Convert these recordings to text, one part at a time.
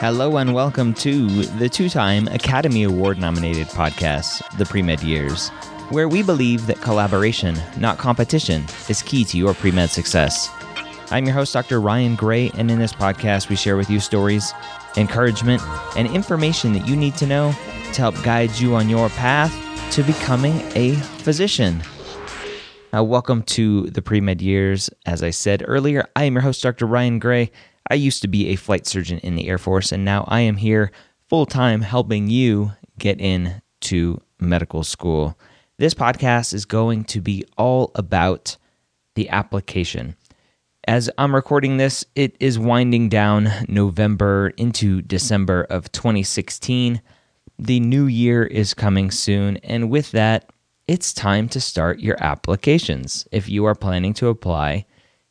Hello and welcome to the two time Academy Award nominated podcast, The Pre Med Years, where we believe that collaboration, not competition, is key to your pre med success. I'm your host, Dr. Ryan Gray, and in this podcast, we share with you stories, encouragement, and information that you need to know to help guide you on your path to becoming a physician. Uh, welcome to the pre med years. As I said earlier, I am your host, Dr. Ryan Gray. I used to be a flight surgeon in the Air Force, and now I am here full time helping you get into medical school. This podcast is going to be all about the application. As I'm recording this, it is winding down November into December of 2016. The new year is coming soon, and with that, it's time to start your applications if you are planning to apply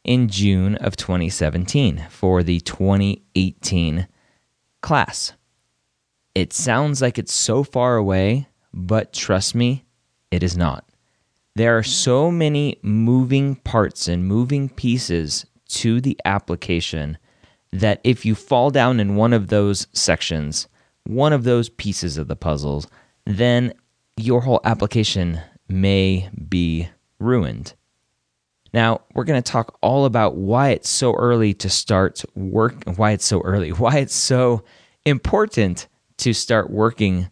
in June of 2017 for the 2018 class. It sounds like it's so far away, but trust me, it is not. There are so many moving parts and moving pieces to the application that if you fall down in one of those sections, one of those pieces of the puzzles, then your whole application may be ruined. Now, we're going to talk all about why it's so early to start work, why it's so early, why it's so important to start working,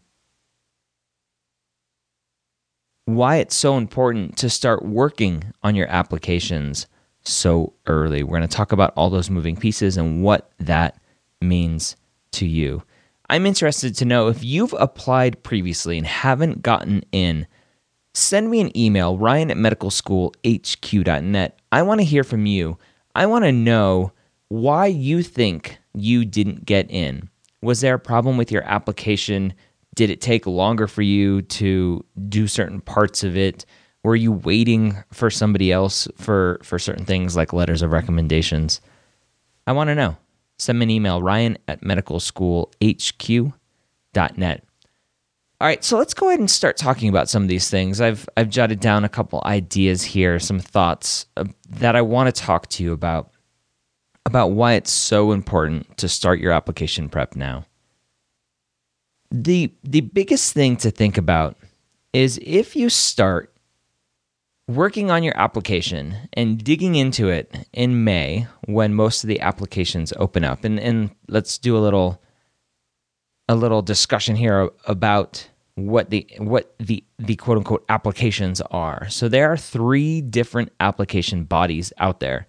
why it's so important to start working on your applications so early. We're going to talk about all those moving pieces and what that means to you. I'm interested to know if you've applied previously and haven't gotten in send me an email, ryan at medicalschoolhq.net. I want to hear from you. I want to know why you think you didn't get in. Was there a problem with your application? Did it take longer for you to do certain parts of it? Were you waiting for somebody else for, for certain things like letters of recommendations? I want to know. Send me an email, ryan at medicalschoolhq.net. All right, so let's go ahead and start talking about some of these things. I've I've jotted down a couple ideas here, some thoughts uh, that I want to talk to you about about why it's so important to start your application prep now. The the biggest thing to think about is if you start working on your application and digging into it in May when most of the applications open up and and let's do a little a little discussion here about what the what the the quote unquote applications are. So there are three different application bodies out there.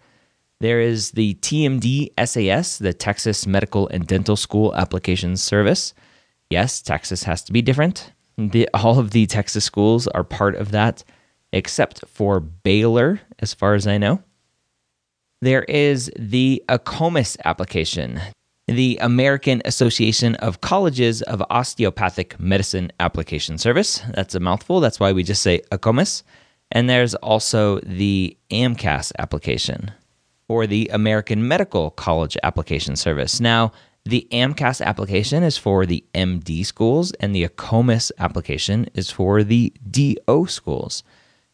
There is the TMD SAS, the Texas Medical and Dental School Applications Service. Yes, Texas has to be different. The, all of the Texas schools are part of that, except for Baylor, as far as I know. There is the AACOMAS application, the American Association of Colleges of Osteopathic Medicine Application Service. That's a mouthful. That's why we just say AACOMAS. And there's also the AMCAS application or the American Medical College Application Service. Now, the AMCAS application is for the MD schools, and the AACOMAS application is for the DO schools.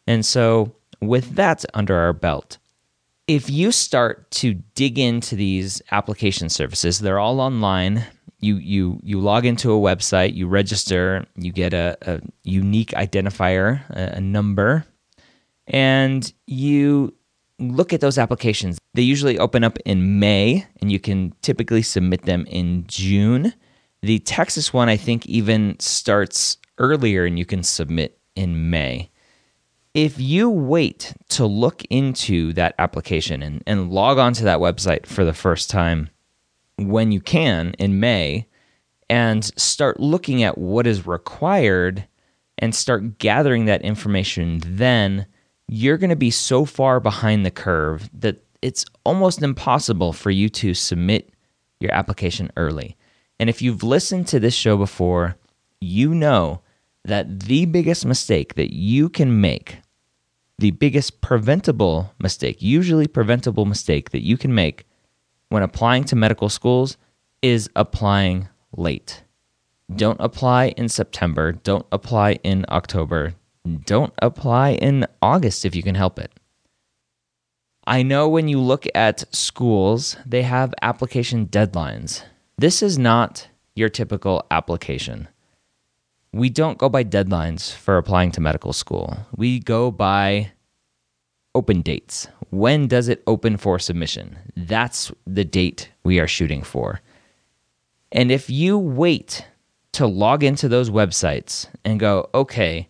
And so, with that under our belt, if you start to dig into these application services, they're all online. You you you log into a website, you register, you get a, a unique identifier, a, a number, and you look at those applications. They usually open up in May, and you can typically submit them in June. The Texas one, I think, even starts earlier, and you can submit in May. If you wait to look into that application and, and log onto that website for the first time when you can in May and start looking at what is required and start gathering that information, then you're going to be so far behind the curve that it's almost impossible for you to submit your application early. And if you've listened to this show before, you know that the biggest mistake that you can make, the biggest preventable mistake, usually preventable mistake that you can make when applying to medical schools is applying late. Don't apply in September. Don't apply in October. Don't apply in August if you can help it. I know when you look at schools, they have application deadlines. This is not your typical application. We don't go by deadlines for applying to medical school. We go by open dates. When does it open for submission? That's the date we are shooting for. And if you wait to log into those websites and go, okay,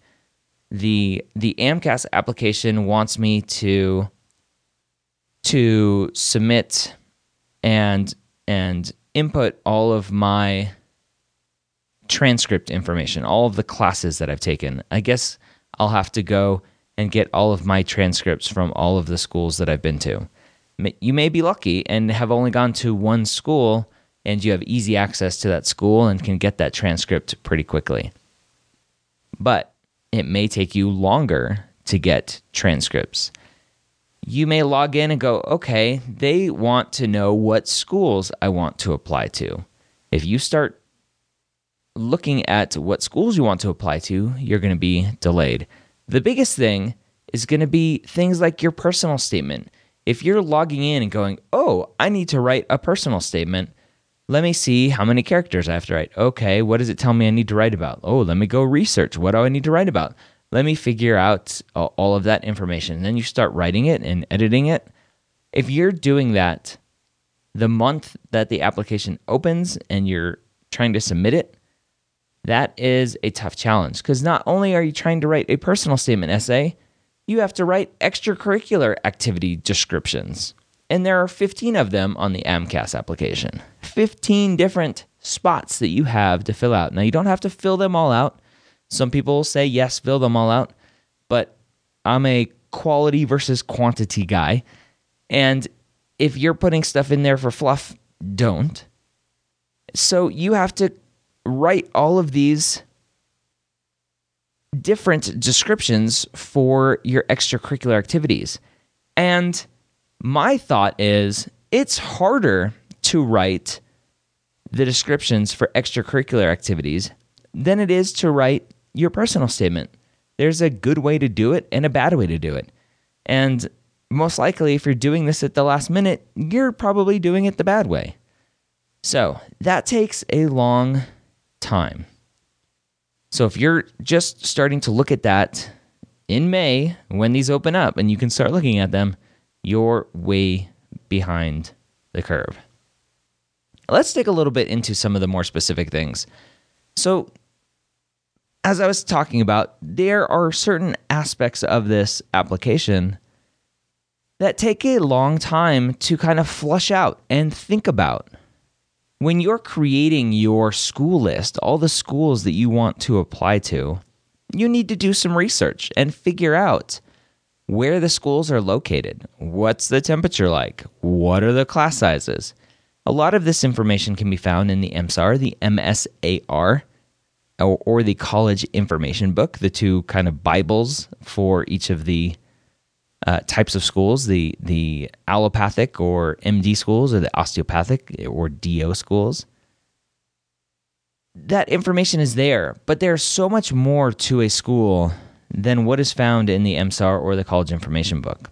the the AMCAS application wants me to to submit and and input all of my transcript information, all of the classes that I've taken. I guess I'll have to go and get all of my transcripts from all of the schools that I've been to. You may be lucky and have only gone to one school and you have easy access to that school and can get that transcript pretty quickly. But it may take you longer to get transcripts. You may log in and go, okay, they want to know what schools I want to apply to. If you start looking at what schools you want to apply to, you're going to be delayed. The biggest thing is going to be things like your personal statement. If you're logging in and going, oh, I need to write a personal statement, let me see how many characters I have to write. Okay, what does it tell me I need to write about? Oh, let me go research. What do I need to write about? Let me figure out all of that information. And then you start writing it and editing it. If you're doing that the month that the application opens and you're trying to submit it, that is a tough challenge because not only are you trying to write a personal statement essay, you have to write extracurricular activity descriptions and there are 15 of them on the AMCAS application. 15 different spots that you have to fill out. Now, you don't have to fill them all out. Some people say, yes, fill them all out, but I'm a quality versus quantity guy. And if you're putting stuff in there for fluff, don't. So you have to write all of these different descriptions for your extracurricular activities. And my thought is it's harder to write the descriptions for extracurricular activities than it is to write your personal statement. There's a good way to do it and a bad way to do it. And most likely, if you're doing this at the last minute, you're probably doing it the bad way. So that takes a long time. So if you're just starting to look at that in May when these open up and you can start looking at them, you're way behind the curve. Let's dig a little bit into some of the more specific things. So, as I was talking about, there are certain aspects of this application that take a long time to kind of flush out and think about. When you're creating your school list, all the schools that you want to apply to, you need to do some research and figure out where the schools are located, what's the temperature like, what are the class sizes. A lot of this information can be found in the MSAR, the MSAR, or, or the College Information Book, the two kind of Bibles for each of the uh, types of schools the the allopathic or MD schools, or the osteopathic or DO schools. That information is there, but there's so much more to a school than what is found in the MSAR or the college information book.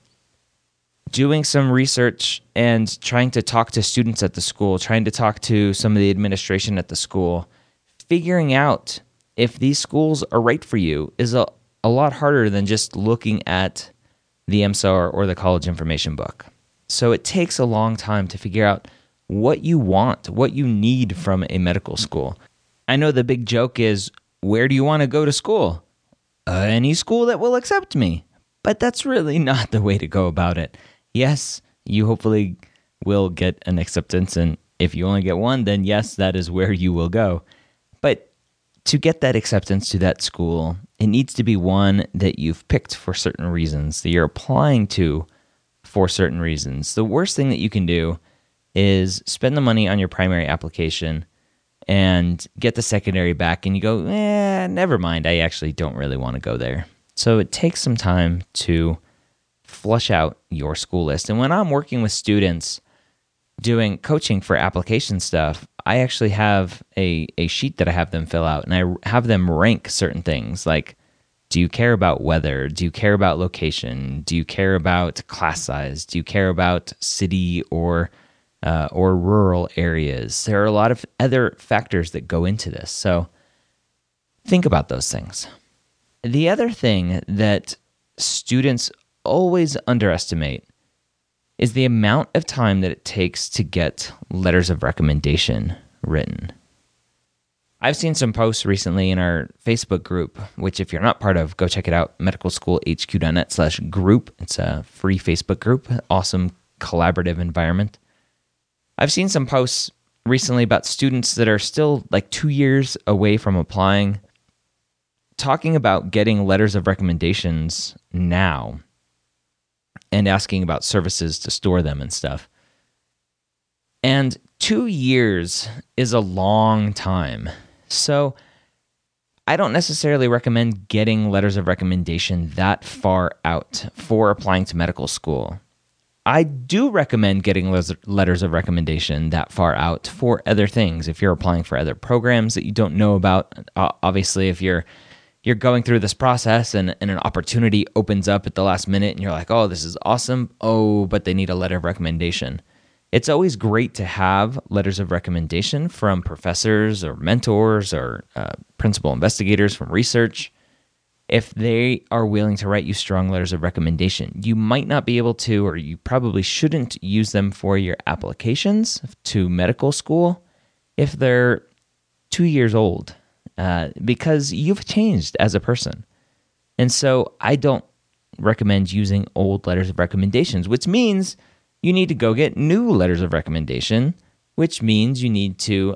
Doing some research and trying to talk to students at the school, trying to talk to some of the administration at the school, figuring out if these schools are right for you is a, a lot harder than just looking at the MSAR or the college information book. So it takes a long time to figure out what you want, what you need from a medical school. I know the big joke is where do you want to go to school? Uh, any school that will accept me. But that's really not the way to go about it. Yes, you hopefully will get an acceptance. And if you only get one, then yes, that is where you will go. But to get that acceptance to that school, it needs to be one that you've picked for certain reasons, that you're applying to for certain reasons. The worst thing that you can do is spend the money on your primary application and get the secondary back, and you go, eh, never mind. I actually don't really want to go there. So it takes some time to flush out your school list. And when I'm working with students doing coaching for application stuff, I actually have a, a sheet that I have them fill out and I have them rank certain things like do you care about weather? Do you care about location? Do you care about class size? Do you care about city or uh, or rural areas? There are a lot of other factors that go into this. So think about those things. The other thing that students always underestimate is the amount of time that it takes to get letters of recommendation written. I've seen some posts recently in our Facebook group, which if you're not part of, go check it out, medicalschoolhq.net slash group. It's a free Facebook group, awesome collaborative environment. I've seen some posts recently about students that are still like two years away from applying, talking about getting letters of recommendations now and asking about services to store them and stuff. And two years is a long time. So I don't necessarily recommend getting letters of recommendation that far out for applying to medical school. I do recommend getting letters of recommendation that far out for other things. If you're applying for other programs that you don't know about, obviously, if you're you're going through this process and, and an opportunity opens up at the last minute and you're like, oh, this is awesome. Oh, but they need a letter of recommendation. It's always great to have letters of recommendation from professors or mentors or uh, principal investigators from research. If they are willing to write you strong letters of recommendation, you might not be able to, or you probably shouldn't use them for your applications to medical school if they're two years old uh, because you've changed as a person. And so I don't recommend using old letters of recommendations, which means you need to go get new letters of recommendation, which means you need to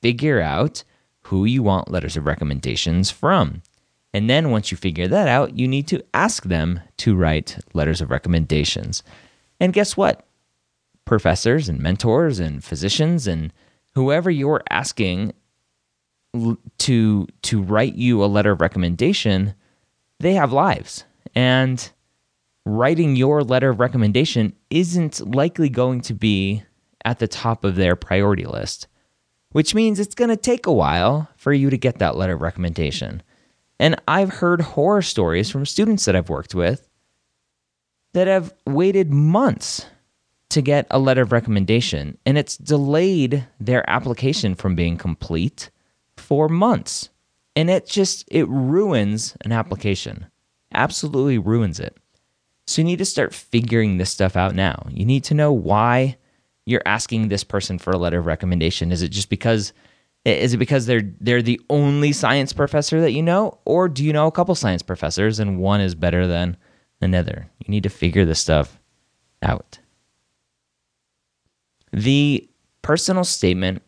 figure out who you want letters of recommendations from. And then once you figure that out, you need to ask them to write letters of recommendations. And guess what? Professors and mentors and physicians and whoever you're asking to to write you a letter of recommendation, they have lives. And writing your letter of recommendation isn't likely going to be at the top of their priority list, which means it's going to take a while for you to get that letter of recommendation. And I've heard horror stories from students that I've worked with that have waited months to get a letter of recommendation, and it's delayed their application from being complete for months. And it just it ruins an application. Absolutely ruins it. So you need to start figuring this stuff out now. You need to know why you're asking this person for a letter of recommendation. Is it just because is it because they're they're the only science professor that you know or do you know a couple science professors and one is better than another? You need to figure this stuff out. The personal statement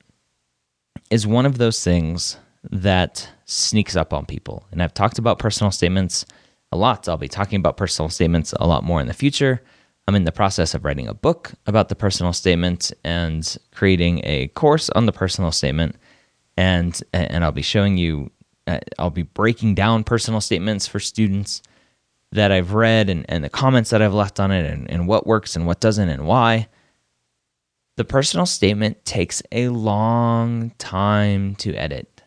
is one of those things that sneaks up on people. And I've talked about personal statements a lot. I'll be talking about personal statements a lot more in the future. I'm in the process of writing a book about the personal statement and creating a course on the personal statement. And, and I'll be showing you, uh, I'll be breaking down personal statements for students that I've read and, and the comments that I've left on it and, and what works and what doesn't and why. The personal statement takes a long time to edit.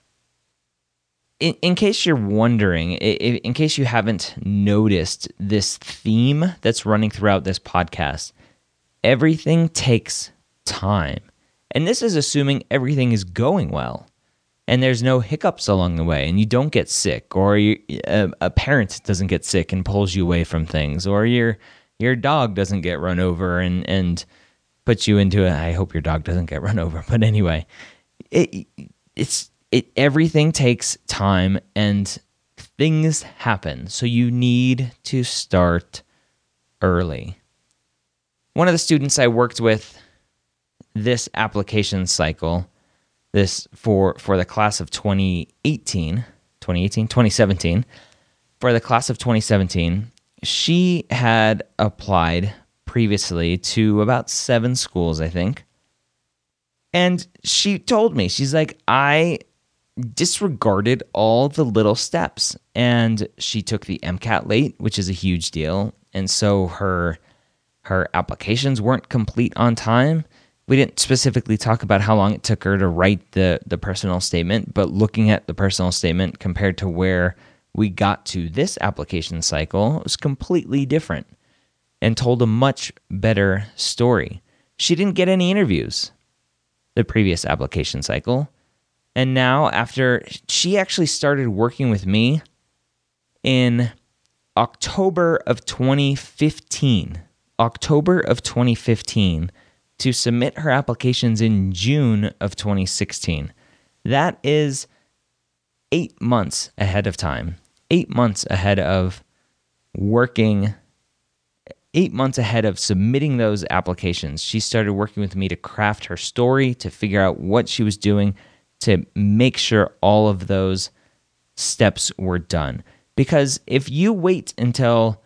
In, in case you're wondering, in, in case you haven't noticed this theme that's running throughout this podcast, everything takes time. And this is assuming everything is going well. and there's no hiccups along the way and you don't get sick or you, a, a, parent doesn't get sick and pulls you away from things or your your dog doesn't get run over and and puts you into a I hope your dog doesn't get run over. But anyway it it's it everything takes time and things happen. So you need to start early. One of the students I worked with this application cycle this for for the class of 2018 2018 2017 for the class of 2017 she had applied previously to about seven schools i think. And she told me she's like i disregarded all the little steps and she took the mcat late which is a huge deal. And so her her applications weren't complete on time. We didn't specifically talk about how long it took her to write the the personal statement, but looking at the personal statement compared to where we got to this application cycle, it was completely different and told a much better story. She didn't get any interviews the previous application cycle. And now after she actually started working with me in October of 2015, October of 2015 to submit her applications in June of 2016. That is eight months ahead of time, eight months ahead of working, eight months ahead of submitting those applications. She started working with me to craft her story, to figure out what she was doing, to make sure all of those steps were done. Because if you wait until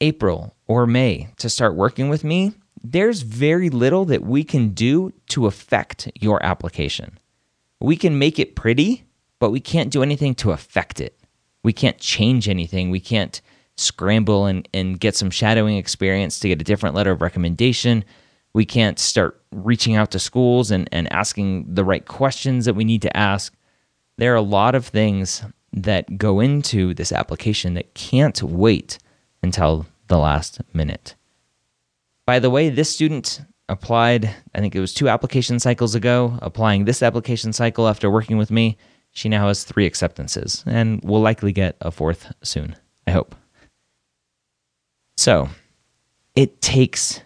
April or May to start working with me, there's very little that we can do to affect your application. We can make it pretty, but we can't do anything to affect it. We can't change anything. We can't scramble and, and get some shadowing experience to get a different letter of recommendation. We can't start reaching out to schools and, and asking the right questions that we need to ask. There are a lot of things that go into this application that can't wait until the last minute. By the way, this student applied, I think it was two application cycles ago, applying this application cycle after working with me. She now has three acceptances and will likely get a fourth soon, I hope. So, it takes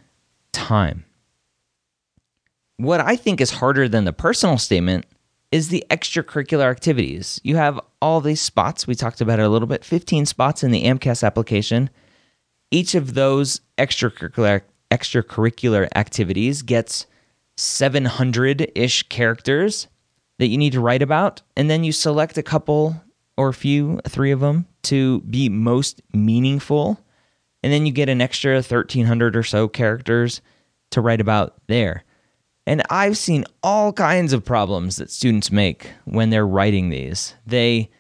time. What I think is harder than the personal statement is the extracurricular activities. You have all these spots. We talked about it a little bit 15 spots in the AMCAS application. Each of those extracurricular extracurricular activities gets 700 ish characters that you need to write about. And then you select a couple or a few, three of them, to be most meaningful. And then you get an extra 1,300 or so characters to write about there. And I've seen all kinds of problems that students make when they're writing these. They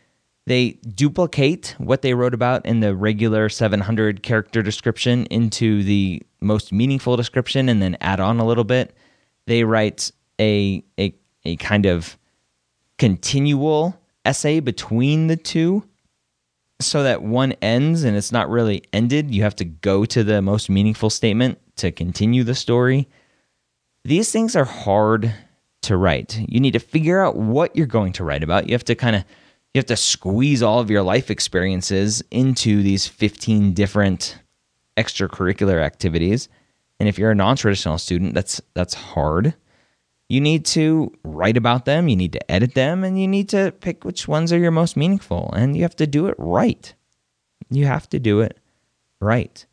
they duplicate what they wrote about in the regular 700 character description into the most meaningful description and then add on a little bit. They write a, a, a kind of continual essay between the two so that one ends and it's not really ended. You have to go to the most meaningful statement to continue the story. These things are hard to write. You need to figure out what you're going to write about. You have to kind of you have to squeeze all of your life experiences into these 15 different extracurricular activities. And if you're a non-traditional student, that's that's hard. You need to write about them, you need to edit them, and you need to pick which ones are your most meaningful. And you have to do it right. You have to do it right.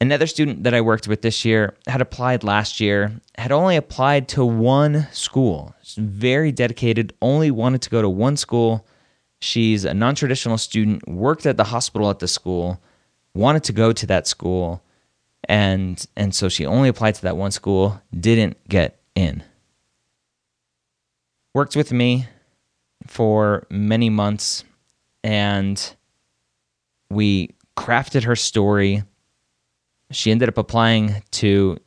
Another student that I worked with this year had applied last year, had only applied to one school. very dedicated, only wanted to go to one school She's a non traditional student, worked at the hospital at the school, wanted to go to that school, and, and so she only applied to that one school, didn't get in. Worked with me for many months, and we crafted her story. She ended up applying to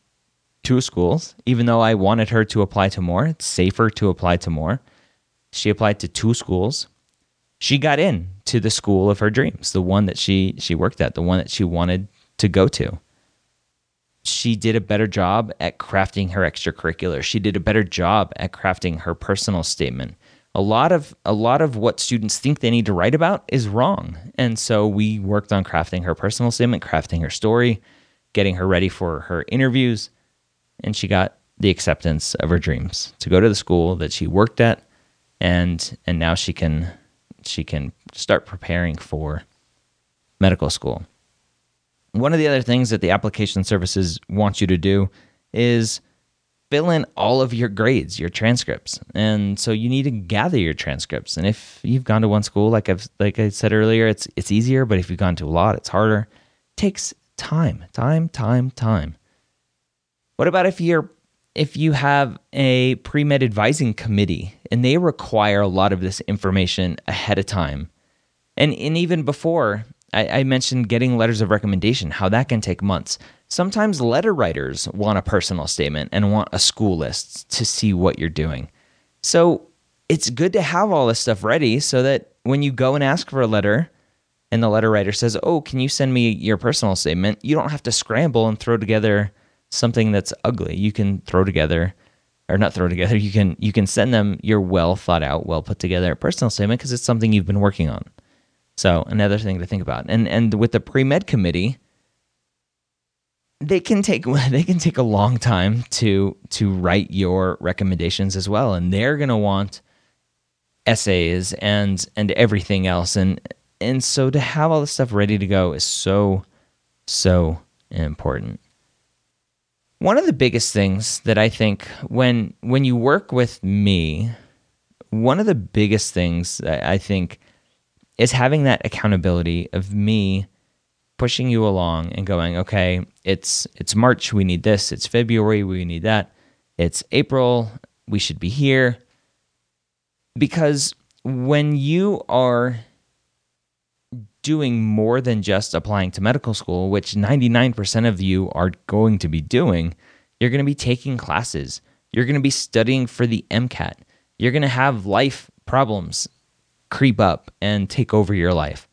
two schools, even though I wanted her to apply to more. It's safer to apply to more. She applied to two schools she got in to the school of her dreams, the one that she she worked at, the one that she wanted to go to. She did a better job at crafting her extracurricular. She did a better job at crafting her personal statement. a lot of a lot of what students think they need to write about is wrong. And so we worked on crafting her personal statement, crafting her story, getting her ready for her interviews, and she got the acceptance of her dreams to go to the school that she worked at and and now she can she can start preparing for medical school. One of the other things that the application services want you to do is fill in all of your grades, your transcripts. And so you need to gather your transcripts. And if you've gone to one school, like I've like I said earlier, it's it's easier, but if you've gone to a lot, it's harder. It takes time, time, time, time. What about if you're if you have a pre-med advising committee and they require a lot of this information ahead of time? And and even before, I, I mentioned getting letters of recommendation, how that can take months. Sometimes letter writers want a personal statement and want a school list to see what you're doing. So it's good to have all this stuff ready so that when you go and ask for a letter and the letter writer says, Oh, can you send me your personal statement? You don't have to scramble and throw together something that's ugly. You can throw together or not throw together. You can you can send them your well thought out, well put together personal statement because it's something you've been working on. So another thing to think about. And and with the pre med committee, they can take they can take a long time to to write your recommendations as well, and they're gonna want essays and and everything else, and and so to have all this stuff ready to go is so so important. One of the biggest things that I think when when you work with me, one of the biggest things I think is having that accountability of me pushing you along and going, okay, it's it's March, we need this, it's February, we need that. It's April, we should be here. Because when you are doing more than just applying to medical school, which 99% of you are going to be doing, you're going to be taking classes. You're going to be studying for the MCAT. You're going to have life problems creep up and take over your life.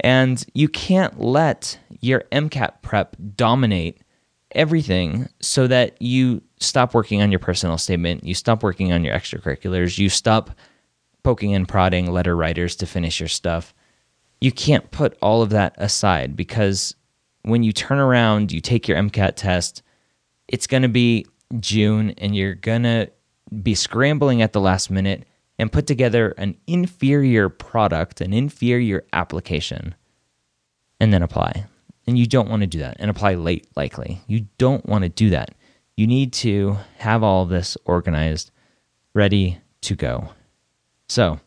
And you can't let your MCAT prep dominate everything so that you stop working on your personal statement, you stop working on your extracurriculars, you stop poking and prodding letter writers to finish your stuff. You can't put all of that aside because when you turn around, you take your MCAT test, it's going to be June and you're going to be scrambling at the last minute and put together an inferior product, an inferior application, and then apply. And you don't want to do that and apply late, likely. You don't want to do that. You need to have all this organized, ready to go. So,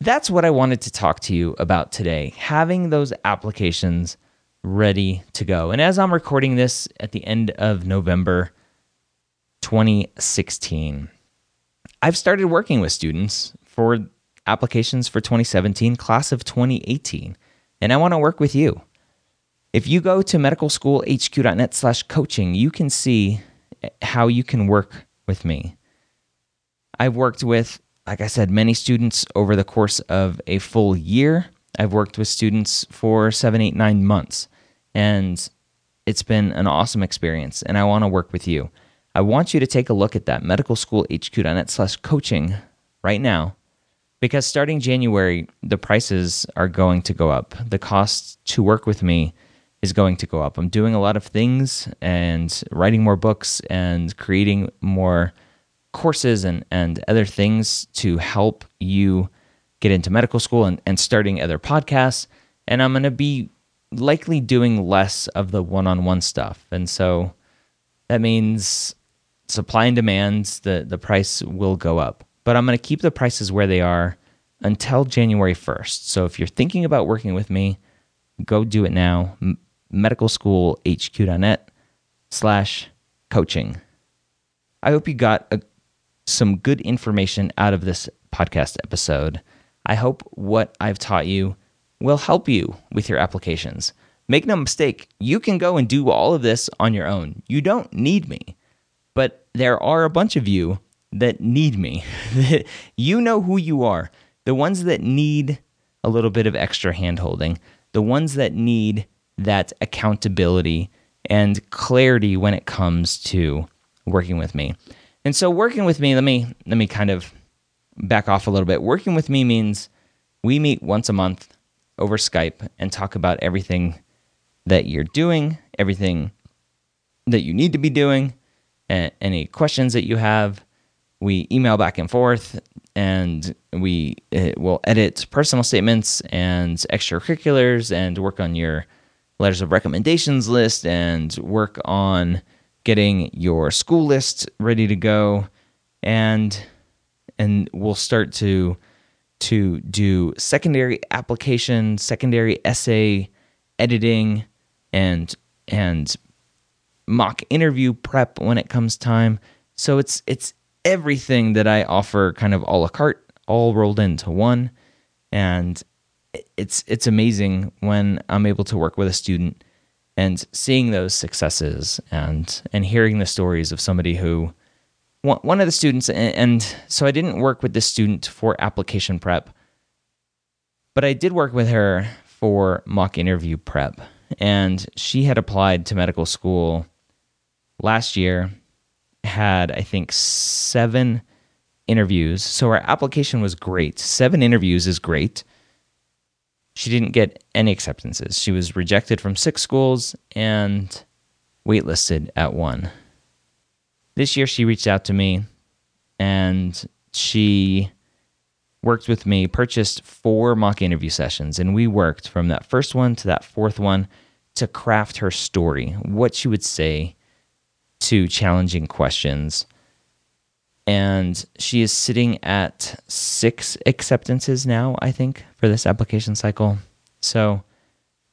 that's what I wanted to talk to you about today having those applications ready to go. And as I'm recording this at the end of November 2016, I've started working with students for applications for 2017, class of 2018, and I want to work with you. If you go to medicalschoolhq.net slash coaching, you can see eh, how you can work with me. I've worked with, like I said, many students over the course of a full year. I've worked with students for seven, eight, nine months, and it's been an awesome experience, and I want to work with you. I want you to take a look at that medicalschoolhq.net slash coaching right now because starting January, the prices are going to go up. The cost to work with me is going to go up. I'm doing a lot of things and writing more books and creating more courses and, and other things to help you get into medical school and, and starting other podcasts. And I'm going to be likely doing less of the one on one stuff. And so that means supply and demands, the, the price will go up. But I'm going to keep the prices where they are until January 1st. So if you're thinking about working with me, go do it now. medicalschoolhq.net slash coaching. I hope you got a, some good information out of this podcast episode. I hope what I've taught you will help you with your applications. Make no mistake, you can go and do all of this on your own. You don't need me. But there are a bunch of you that need me. you know who you are. The ones that need a little bit of extra handholding, the ones that need that accountability and clarity when it comes to working with me. And so working with me, let me let me kind of back off a little bit. Working with me means we meet once a month over Skype and talk about everything that you're doing, everything that you need to be doing, any questions that you have. We email back and forth and we uh, will edit personal statements and extracurriculars and work on your letters of recommendations list and work on getting your school list ready to go and and we'll start to to do secondary application secondary essay editing and and mock interview prep when it comes time. So it's it's everything that i offer kind of a la carte all rolled into one. And it's it's amazing when i'm able to work with a student and seeing those successes and and hearing the stories of somebody who one of the students and so I didn't work with this student for application prep but I did work with her for mock interview prep. And she had applied to medical school last year had I think 7 interviews so her application was great 7 interviews is great she didn't get any acceptances. She was rejected from six schools and waitlisted at one. This year, she reached out to me and she worked with me, purchased four mock interview sessions, and we worked from that first one to that fourth one to craft her story, what she would say to challenging questions and she is sitting at six acceptances now, I think, for this application cycle. So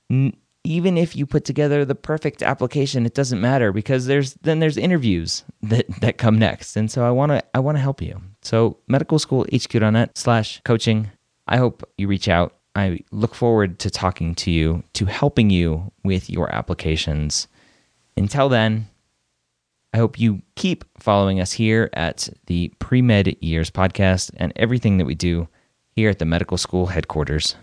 n- even if you put together the perfect application, it doesn't matter because there's then there's interviews that that come next. And so I want to I want to help you. So medicalschoolhq.net slash coaching. I hope you reach out. I look forward to talking to you, to helping you with your applications. Until then, I hope you keep following us here at the Pre Med Years podcast and everything that we do here at the medical school headquarters.